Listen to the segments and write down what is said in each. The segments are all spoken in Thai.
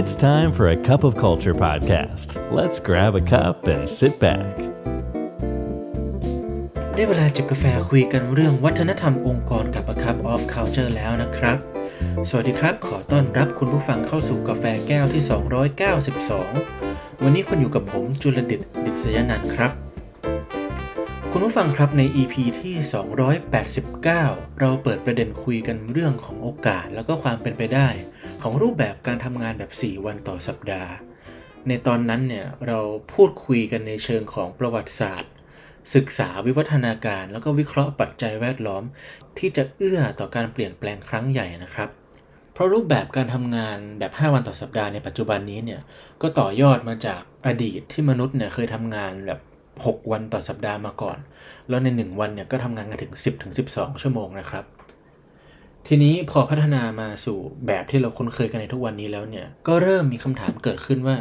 It's time for a cup of culture podcast. Let's grab a cup and sit back. ได้เวลาจิบกาแฟคุยกันเรื่องวัฒนธรรมองค์กรกับ A Cup of Culture แล้วนะครับ สวัสดีครับ ขอต้อนรับคุณผู้ฟังเข้าสู่กาแฟแก้วที่ 292 วันนี้คุณอยู่กับผมจุลดิตดิษยนันท์ครับ คุณผู้ฟังครับใน EP ที่ 289 เราเปิดประเด็นคุยกันเรื่องของโอกาสแล้วก็ความเป็นไปได้ ของรูปแบบการทำงานแบบ 4 วันต่อสัปดาห์ ในตอนนั้นเนี่ยเราพูดคุยกันในเชิงของประวัติศาสตร์ ศึกษาวิวัฒนาการ แล้วก็วิเคราะห์ปัจจัยแวดล้อม ที่จะเอื้อต่อการเปลี่ยนแปลงครั้งใหญ่นะครับ เพราะรูปแบบการทำงานแบบ 5 วันต่อสัปดาห์ในปัจจุบันนี้เนี่ยก็ต่อยอดมาจากอดีตที่มนุษย์เนี่ยเคยทำงานแบบ6 วันต่อสัปดาห์มาก่อน แล้วใน 1 วันเนี่ยก็ทำงานกันถึง 10-12 ชั่วโมงนะครับ ทีนี้พอพัฒนามาสู่แบบที่เราคุ้นเคยกันในทุกวันนี้แล้วเนี่ย ก็เริ่มมีคำถามเกิดขึ้นว่า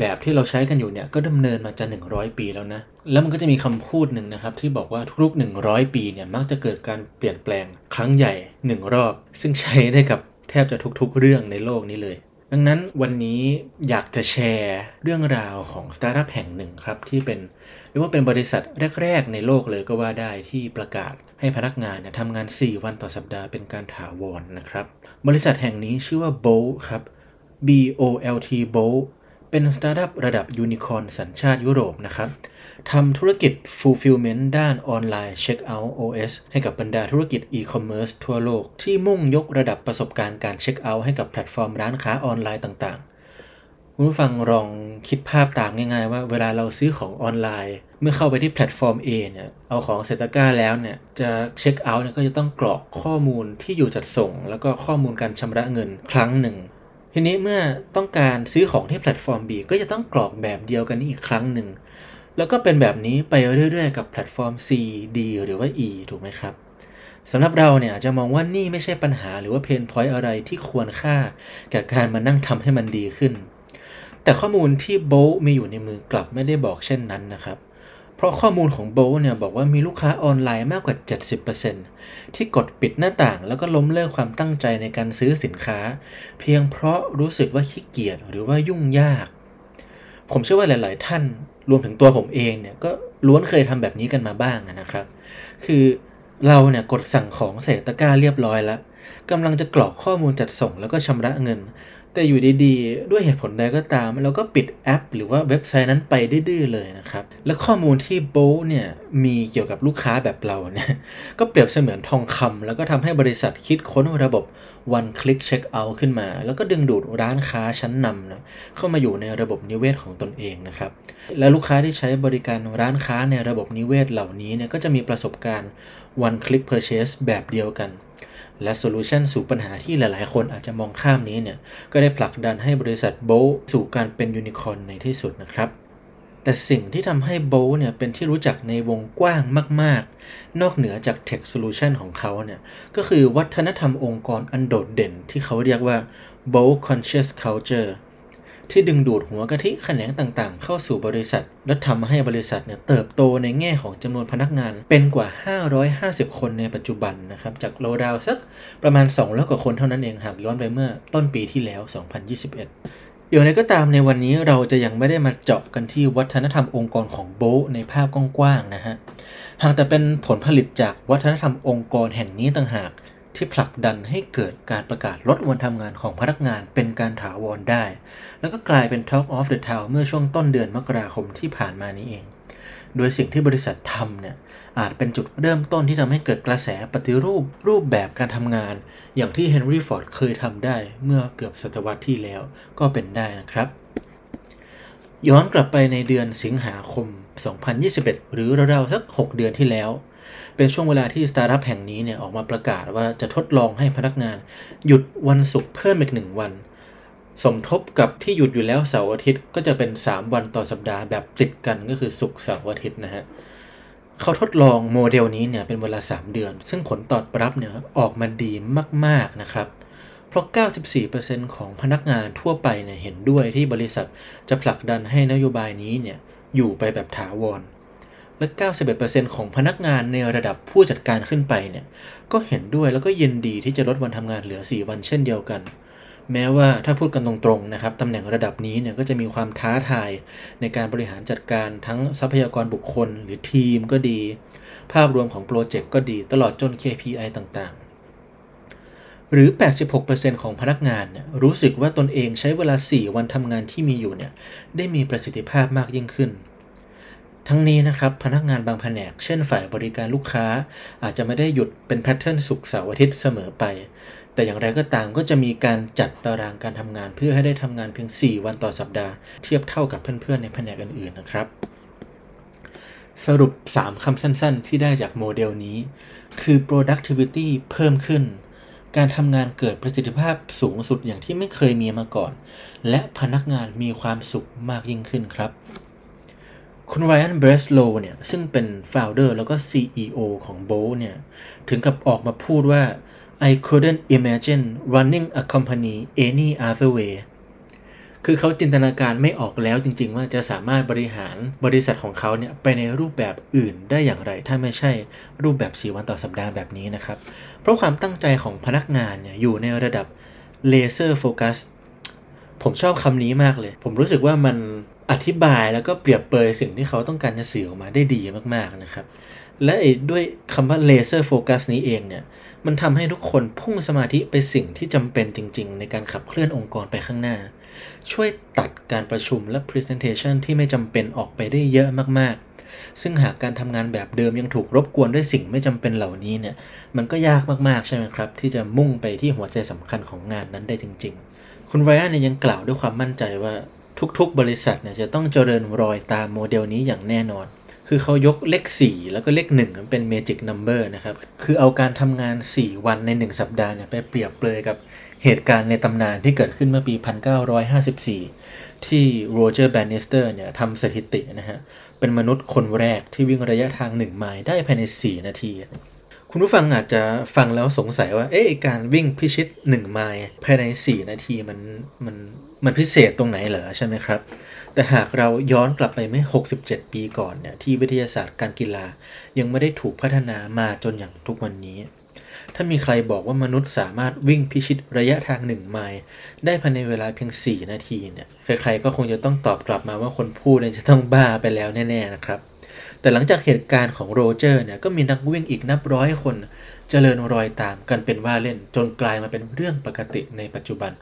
แบบที่เราใช้กันอยู่เนี่ยก็ดำเนินมาจะ 100 ปีแล้วนะ แล้วมันก็จะมีคำพูดหนึ่งนะครับ ที่บอกว่าทุกๆ100 ปีเนี่ยมักจะเกิดการเปลี่ยนแปลงครั้งใหญ่ 1 รอบ ซึ่งใช้ได้กับแทบจะทุกๆ เรื่องในโลกนี้เลย ดังนั้นวันนี้อยากจะแชร์เรื่องราวของสตาร์ทอัพแห่งหนึ่งครับ ที่เป็นเรียกว่าเป็นบริษัทแรก ๆ ในโลกเลยก็ว่าได้ที่ประกาศให้พนักงานเนี่ยทำงาน 4 วันต่อสัปดาห์เป็นการถาวรนะครับ บริษัทแห่งนี้ชื่อว่า Bolt ครับ B O L T Bolt เป็นสตาร์ทอัพระดับยูนิคอร์นสัญชาติยุโรปนะครับทำธุรกิจ Fulfillment ด้านออนไลน์ Checkout OS ให้กับบรรดาธุรกิจ e-commerce ทั่วโลก ที่มุ่งยกระดับประสบการณ์การเช็คเอาท์ให้กับแพลตฟอร์มร้านค้าออนไลน์ต่างๆคุณผู้ฟังลองคิดภาพตามง่ายๆ ว่าเวลาเราซื้อของออนไลน์ เมื่อเข้าไปที่แพลตฟอร์ม A เนี่ยเอาของใส่ตะกร้าแล้วเนี่ยจะเช็คเอาท์เนี่ยก็จะต้องกรอกข้อมูลที่อยู่จัดส่ง แล้วก็ข้อมูลการชำระเงินครั้งหนึ่ง ทีนี้เมื่อต้องการซื้อของที่แพลตฟอร์ม B ก็จะต้องกรอกแบบเดียวกันนี้อีกครั้งหนึ่ง แล้วก็เป็นแบบนี้ไปเรื่อยๆ กับแพลตฟอร์ม C D หรือว่า E ถูกไหมครับสำหรับเราเนี่ยจะมองว่านี่ไม่ใช่ปัญหาหรือว่า pain point อะไรที่ควรค่ากับการมานั่งทำให้มันดีขึ้น แต่ข้อมูลที่โบมีอยู่ในมือกลับไม่ได้บอกเช่นนั้นนะครับ เพราะข้อมูลของโบเนี่ยบอกว่ามีลูกค้าออนไลน์มากกว่า 70%ที่กดปิดหน้าต่างแล้วก็ล้มเลิกความตั้งใจในการซื้อสินค้า เพียงเพราะรู้สึกว่าขี้เกียจหรือว่ายุ่งยาก ผมเชื่อว่าหลาย ๆ ท่านรวมถึงตัวผมเองเนี่ยก็ล้วนเคยทำแบบนี้กันมาบ้างนะครับ คือเราเนี่ยกดสั่งของใส่ตะกร้าเรียบร้อยแล้วกำลังจะกรอกข้อมูลจัดส่งแล้วก็ชำระเงิน แต่อยู่ดีๆ ด้วยเหตุผลใดก็ตาม เราก็ปิดแอป หรือว่าเว็บไซต์นั้นไปดื้อๆเลยนะครับ และข้อมูลที่โบเนี่ยมีเกี่ยวกับลูกค้าแบบเราเนี่ยก็เปรียบเสมือนทองคำแล้วก็ทำให้บริษัทคิดค้นระบบ one click check out ขึ้นมา แล้วก็ดึงดูดร้านค้าชั้นนำนะเข้ามาอยู่ในระบบนิเวศของตนเองนะครับ และลูกค้าที่ใช้บริการร้านค้าในระบบนิเวศเหล่านี้เนี่ยก็จะมีประสบการณ์ one click purchase แบบเดียวกัน และ solution สู่ปัญหาที่หลาย ๆ คนอาจจะมองข้ามนี้เนี่ย ก็ได้ผลักดันให้บริษัทโบสู่การเป็นยูนิคอร์นในที่สุดนะครับ แต่สิ่งที่ทำให้โบเนี่ยเป็นที่รู้จักในวงกว้างมาก ๆ นอกเหนือจาก Tech Solution ของเขาเนี่ย ก็คือวัฒนธรรมองค์กรอันโดดเด่นที่เขาเรียกว่า Bolt Conscious Culture ที่ดึงดูดหัวกะทิแขนงต่างๆ เข้าสู่บริษัท และทำให้บริษัทเนี่ยเติบโตในแง่ของจำนวนพนักงานเป็นกว่า 550 คนในปัจจุบันนะครับ จากโลราวสักประมาณ200กว่าคนเท่านั้นเองหากย้อนไปเมื่อต้นปีที่แล้ว 2021อย่างไรก็ตามในวันนี้เราจะยังไม่ได้มาเจาะกันที่วัฒนธรรมองค์กรของโบในภาพกว้างๆนะฮะ หากแต่เป็นผลผลิตจากวัฒนธรรมองค์กรแห่งนี้ต่างหาก ที่ผลักดันให้เกิดการประกาศลดวันทำงานของพนักงานเป็นการถาวรได้ แล้วก็กลายเป็น Talk of the Town เมื่อช่วงต้นเดือนมกราคมที่ผ่านมานี้เอง โดยสิ่งที่บริษัททำเนี่ยอาจเป็นจุดเริ่มต้นที่ทำให้เกิดกระแสปฏิรูปรูปแบบการทำงาน อย่างที่เฮนรี่ฟอร์ดเคยทำได้เมื่อเกือบศตวรรษที่แล้วก็เป็นได้นะครับ ย้อนกลับไปในเดือนสิงหาคม 2021 หรือราวๆสัก 6 เดือนที่แล้ว เป็นช่วงเวลาที่สตาร์ทอัพแห่งนี้เนี่ยออกมาประกาศว่าจะทดลองให้พนักงาน หยุดวันศุกร์เพิ่มอีกหนึ่งวัน สมทบกับที่หยุดอยู่แล้วเสาร์อาทิตย์ก็จะเป็น 3 วันต่อสัปดาห์แบบติดกันก็คือศุกร์เสาร์อาทิตย์นะฮะเขาทดลองโมเดลนี้เนี่ยเป็นเวลา 3 เดือน ซึ่งผลตอบรับเนี่ยออกมาดีมาก ๆ นะครับ เพราะ 94%ของพนักงานทั่วไปเนี่ยเห็นด้วยที่บริษัทจะผลักดันให้นโยบายนี้เนี่ยอยู่ไปแบบถาวร และ 91%ของพนักงานในระดับผู้จัดการขึ้นไปเนี่ย ก็เห็นด้วยแล้วก็ยินดีที่จะลดวันทำงานเหลือ 4 วันเช่นเดียวกัน แม้ว่าถ้าพูดกันตรงๆนะครับตำแหน่งระดับนี้เนี่ยก็จะมีความท้าทายในการบริหารจัดการทั้งทรัพยากรบุคคลหรือทีมก็ดี ภาพรวมของโปรเจกต์ก็ดี ตลอดจน KPI ต่างๆ หรือ 86%ของพนักงานเนี่ยรู้สึกว่าตนเองใช้เวลา 4 วันทำงานที่มีอยู่เนี่ยได้มีประสิทธิภาพมากยิ่งขึ้น ทั้งนี้นะครับพนักงานบางแผนก เช่นฝ่ายบริการลูกค้า อาจจะไม่ได้หยุดเป็นแพทเทิร์นสุกเสาร์อาทิตย์เสมอไป แต่อย่างไรก็ตามก็จะมีการจัดตารางการทำงานเพื่อให้ได้ทำงานเพียง 4 วันต่อสัปดาห์ เทียบเท่ากับเพื่อนๆในแผนกอื่นๆนะครับ สรุป 3คำสั้นๆ ที่ได้จากโมเดลนี้ คือ productivity เพิ่มขึ้น การทำงานเกิดประสิทธิภาพสูงสุดอย่างที่ไม่เคยมีมาก่อน และพนักงานมีความสุขมากยิ่งขึ้นครับ คุณไรอันเบรสโลเนี่ย ซึ่งเป็น founder แล้วก็ CEO ของ Bolt เนี่ย ถึงกับออกมาพูดว่า I couldn't imagine running a company any other way คือเขาจินตนาการไม่ออกแล้วจริง ๆ ว่าจะสามารถบริหารบริษัทของเขาเนี่ย ไปในรูปแบบอื่นได้อย่างไร ถ้าไม่ใช่รูปแบบ 4 วันต่อสัปดาห์แบบนี้นะครับ เพราะความตั้งใจของพนักงานเนี่ย อยู่ในระดับเลเซอร์โฟกัสผมชอบคำนี้มากเลย ผมรู้สึกว่ามัน อธิบายแล้วก็เปรียบเปยสิ่งที่เขาต้องการจะสื่อออกมาได้ดีมากๆนะครับ และด้วยคำว่าเลเซอร์โฟกัสนี้เองเนี่ย มันทำให้ทุกคนพุ่งสมาธิไปสิ่งที่จำเป็นจริง ๆ ในการขับเคลื่อนองค์กรไปข้างหน้า ช่วยตัดการประชุมและ Presentation ที่ไม่จำเป็นออกไปได้เยอะมากๆ ซึ่งหากการทำงานแบบเดิมยังถูกรบกวนด้วยสิ่งไม่จำเป็นเหล่านี้เนี่ย มันก็ยากมากๆใช่ไหมครับ ที่จะมุ่งไปที่หัวใจสำคัญของงานนั้นได้จริง ๆ คุณไรอันยังกล่าวด้วยความมั่นใจว่า ทุกๆ บริษัทเนี่ยจะต้องเจริญรอยตามโมเดลนี้อย่างแน่นอน คือเขายกเลข 4 แล้วก็เลข1เป็น Magic Number นะครับ คือเอาการทำงาน 4 วันใน 1 สัปดาห์เนี่ยไปเปรียบเปรยกับเหตุการณ์ในตำนานที่เกิดขึ้นเมื่อปี 1954 ที่โรเจอร์แบนนิสเตอร์เนี่ยทำสถิตินะฮะ เป็นมนุษย์คนแรกที่วิ่งระยะทาง 1 ไมล์ได้ภายใน 4 นาที คุณผู้ฟังอาจจะฟังแล้วสงสัยว่า เอ๊ะการวิ่งพิชิต1ไมล์ภายใน 4 นาทีมันมันมันพิเศษตรงไหนเหรอใช่ไหมครับ แต่หากเราย้อนกลับไปเมื่อ 67 ปีก่อนเนี่ยที่วิทยาศาสตร์การกีฬา ยังไม่ได้ถูกพัฒนามาจนอย่างทุกวันนี้ ถ้ามีใครบอกว่ามนุษย์สามารถวิ่งพิชิตระยะทางหนึ่งไมล์ได้ภายในเวลาเพียง 4 นาทีเนี่ยใครๆก็คงจะต้องตอบกลับมาว่าคนพูดเนี่ยจะต้องบ้าไปแล้วแน่ๆนะครับ แต่หลังจากเหตุการณ์ของโรเจอร์เนี่ยก็มีนักวิ่งอีกนับร้อยคน เจริญรอยตามกันเป็นว่าเล่น จนกลายมาเป็นเรื่องปกติในปัจจุบัน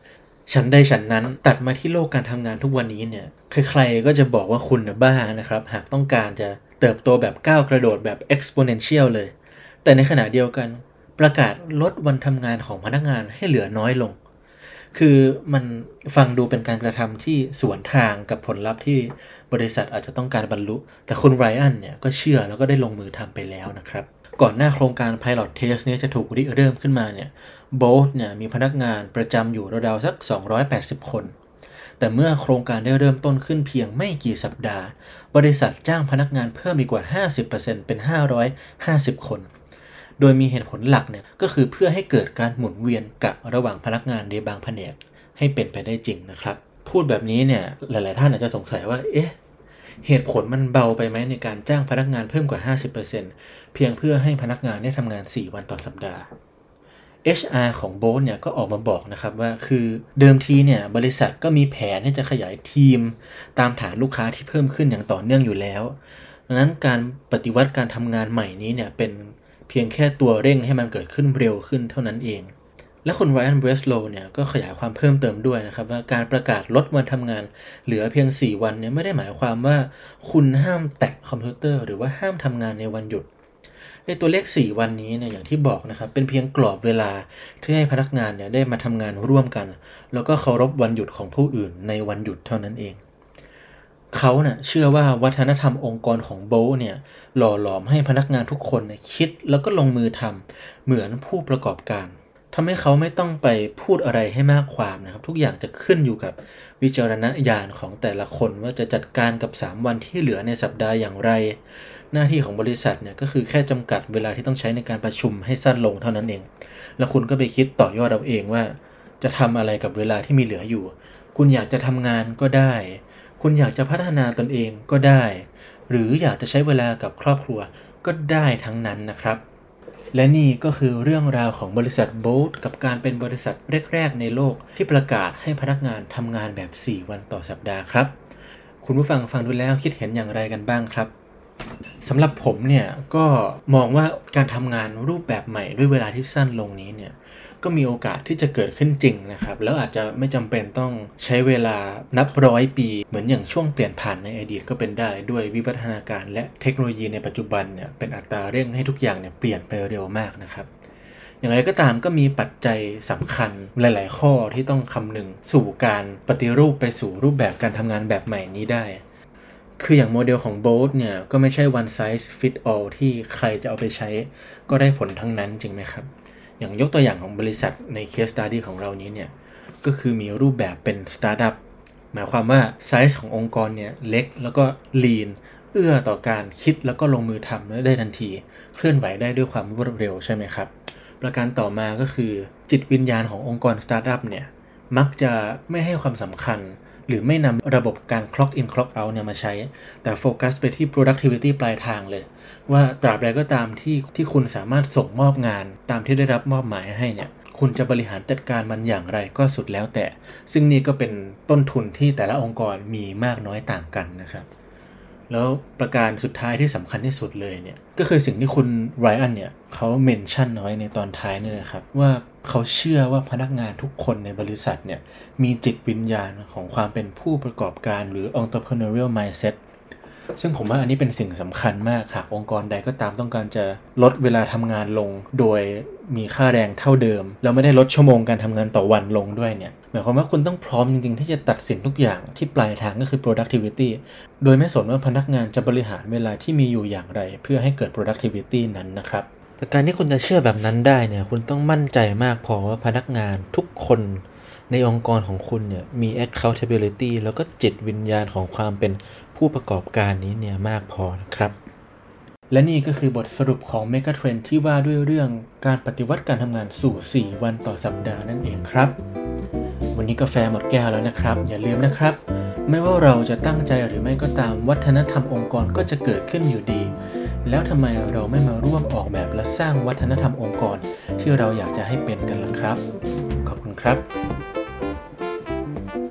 ฉันได้ฉันนั้นตัดมาที่โลกการทำงานทุกวันนี้เนี่ยใครๆก็จะบอกว่าคุณบ้านะครับ หากต้องการจะเติบโตแบบก้าวกระโดดแบบ exponential เลย แต่ในขณะเดียวกัน ประกาศลดวันทำงานของพนักงานให้เหลือน้อยลง คือมันฟังดูเป็นการกระทำที่สวนทางกับผลลัพธ์ที่บริษัทอาจจะต้องการบรรลุ แต่คุณไรอันเนี่ยก็เชื่อแล้วก็ได้ลงมือทำไปแล้วนะครับ ก่อนหน้าโครงการ Pilot Test นี้จะถูกริเริ่มขึ้นมาเนี่ยโบสเนี่ยมีพนักงานประจำอยู่ราวๆสัก 280 คน แต่เมื่อโครงการได้เริ่มต้นขึ้นเพียงไม่กี่สัปดาห์ บริษัทจ้างพนักงานเพิ่มอีกกว่า 50%เป็น 550 คน โดยมีเหตุผลหลักเนี่ยก็คือเพื่อให้เกิดการหมุนเวียนกับระหว่างพนักงานในบางแผนกให้เป็นไปได้จริงนะครับ พูดแบบนี้เนี่ยหลาย ๆ ท่านอาจจะสงสัยว่า เอ๊ะ เหตุผลมันเบาไปไหมในการจ้างพนักงานเพิ่มกว่า 50%เพียงเพื่อให้พนักงานได้ทำงาน 4 วันต่อสัปดาห์ HR ของโบสเนี่ยก็ออกมาบอกนะครับว่าคือเดิมทีเนี่ยบริษัทก็มีแผนที่จะขยายทีม ตามฐานลูกค้าที่เพิ่มขึ้นอย่างต่อเนื่องอยู่แล้วดังนั้นการปฏิวัติการทำงานใหม่นี้เนี่ยเป็น เพียงแค่ตัวเร่งให้มันเกิดขึ้นเร็วขึ้นเท่านั้นเอง และคุณไรอันเบรสโลเนี่ยก็ขยายความเพิ่มเติมด้วยนะครับ ว่าการประกาศลดวันทำงาน เหลือเพียง 4 วันเนี่ยไม่ได้หมายความว่าคุณห้ามแตะคอมพิวเตอร์ หรือว่าห้ามทำงานในวันหยุดไอตัวเลข 4 วันนี้เนี่ยอย่างที่บอกนะครับ เป็นเพียงกรอบเวลาที่ให้พนักงานเนี่ยได้มาทำงานร่วมกัน แล้วก็เคารพวันหยุดของผู้อื่นในวันหยุดเท่านั้นเอง เขาเนะ่ยเชื่อว่าวัฒนธรรมองค์กรของโบเนี่ยหล่อหลอมให้พนักงานทุกคนคิดแล้วก็ลงมือทำเหมือนผู้ประกอบการทำให้เขาไม่ต้องไปพูดอะไรให้มากความนะครับ ทุกอย่างจะขึ้นอยู่กับวิจารณญาณของแต่ละคนว่าจะจัดการกับ 3 วันที่เหลือในสัปดาห์อย่างไร หน้าที่ของบริษัทเนี่ยก็คือแค่จำกัดเวลาที่ต้องใช้ในการประชุมให้สั้นลงเท่านั้นเอง แล้วคุณก็ไปคิดต่อยอดเอาเองว่า จะทำอะไรกับเวลาที่มีเหลืออยู่ คุณอยากจะทำงานก็ได้ คุณอยากจะพัฒนาตนเองก็ได้ หรืออยากจะใช้เวลากับครอบครัวก็ได้ทั้งนั้นนะครับ และนี่ก็คือเรื่องราวของบริษัทโบลกับการเป็นบริษัทแรก ๆ ในโลกที่ประกาศให้พนักงานทำงานแบบ 4 วันต่อสัปดาห์ครับ คุณผู้ฟังฟังดูแล้วคิดเห็นอย่างไรกันบ้างครับสำหรับผมเนี่ยก็มองว่าการทำงานรูปแบบใหม่ด้วยเวลาที่สั้นลงนี้เนี่ย ก็มีโอกาสที่จะเกิดขึ้นจริงนะครับแล้วอาจจะไม่จำเป็นต้องใช้เวลานับร้อยปี เหมือนอย่างช่วงเปลี่ยนผ่านในอดีตก็เป็นได้ด้วยวิวัฒนาการและเทคโนโลยีในปัจจุบันเนี่ยเป็นอัตราเร่งให้ทุกอย่างเนี่ยเปลี่ยนไปเร็วมากนะครับอย่างไรก็ตามก็มีปัจจัยสำคัญหลาย ๆ ข้อที่ต้องคำนึงสู่การปฏิรูปไปสู่รูปแบบการทำงานแบบใหม่นี้ได้ คืออย่างโมเดลของ b o l t เนี่ย ก็ไม่ใช่ one size fit all ที่ใครจะเอาไปใช้ก็ได้ผลทั้งนั้นจริงไหมครับ อย่างยกตัวอย่างของบริษัทใน case study ของเรานี้เนี่ย ก็คือมีรูปแบบเป็นสตาร์ทอัพหมายความว่าไซส์ขององค์กรเนี่ยเล็กแล้วก็ lean เอื้อต่อการคิดแล้วก็ลงมือทำได้ทันที เคลื่อนไหวได้ด้วยความรวดเร็วใช่ไหมครับ ประการต่อมาก็คือจิตวิญญาณขององค์กรสตาร์ทอัพเนี่ยมักจะไม่ให้ความสำคัญ หรือไม่นำระบบการ clock in clock out เนี่ยมาใช้ แต่โฟกัสไปที่ productivity ปลายทางเลย ว่าตราบใดก็ตามที่ที่คุณสามารถส่งมอบงาน ตามที่ได้รับมอบหมายให้เนี่ยคุณจะบริหารจัดการมันอย่างไรก็สุดแล้วแต่ ซึ่งนี่ก็เป็นต้นทุนที่แต่ละองค์กรมีมากน้อยต่างกันนะครับ แล้วประการสุดท้ายที่สำคัญที่สุดเลยเนี่ยก็คือสิ่งที่คุณไรอันเนี่ยเขาเมนชั่นเอาไว้ในตอนท้ายนี่แหละครับ ว่าเขาเชื่อว่าพนักงานทุกคนในบริษัทเนี่ยมีจิตวิญญาณของความเป็นผู้ประกอบการหรือ entrepreneurial mindset ซึ่งผมว่าอันนี้เป็นสิ่งสำคัญมากหากองค์กรใดก็ตามต้องการจะลดเวลาทำงานลง โดยมีค่าแรงเท่าเดิม แล้วไม่ได้ลดชั่วโมงการทำงานต่อวันลงด้วยเนี่ยหมายความว่าคุณต้องพร้อมจริงๆ ที่จะตัดสินทุกอย่างที่ปลายทางก็คือ productivity โดยไม่สนว่าพนักงานจะบริหารเวลาที่มีอยู่อย่างไร เพื่อให้เกิด productivity นั้นนะครับแต่การที่คุณจะเชื่อแบบนั้นได้เนี่ยคุณต้องมั่นใจมากพอว่าพนักงานทุกคน ในองค์กรของคุณเนี่ยมี accountability แล้วก็จิตวิญญาณของความเป็นผู้ประกอบการนี้เนี่ยมากพอนะครับ และนี่ก็คือบทสรุปของ Mega Trend ที่ว่าด้วยเรื่องการปฏิวัติการทำงานสู่ 4 วันต่อสัปดาห์นั่นเองครับ วันนี้กาแฟหมดแก้วแล้วนะครับ อย่าลืมนะครับ ไม่ว่าเราจะตั้งใจหรือไม่ก็ตามวัฒนธรรมองค์กรก็จะเกิดขึ้นอยู่ดี แล้วทำไมเราไม่มาร่วมออกแบบและสร้างวัฒนธรรมองค์กร ที่เราอยากจะให้เป็นกันล่ะครับ ขอบคุณครับ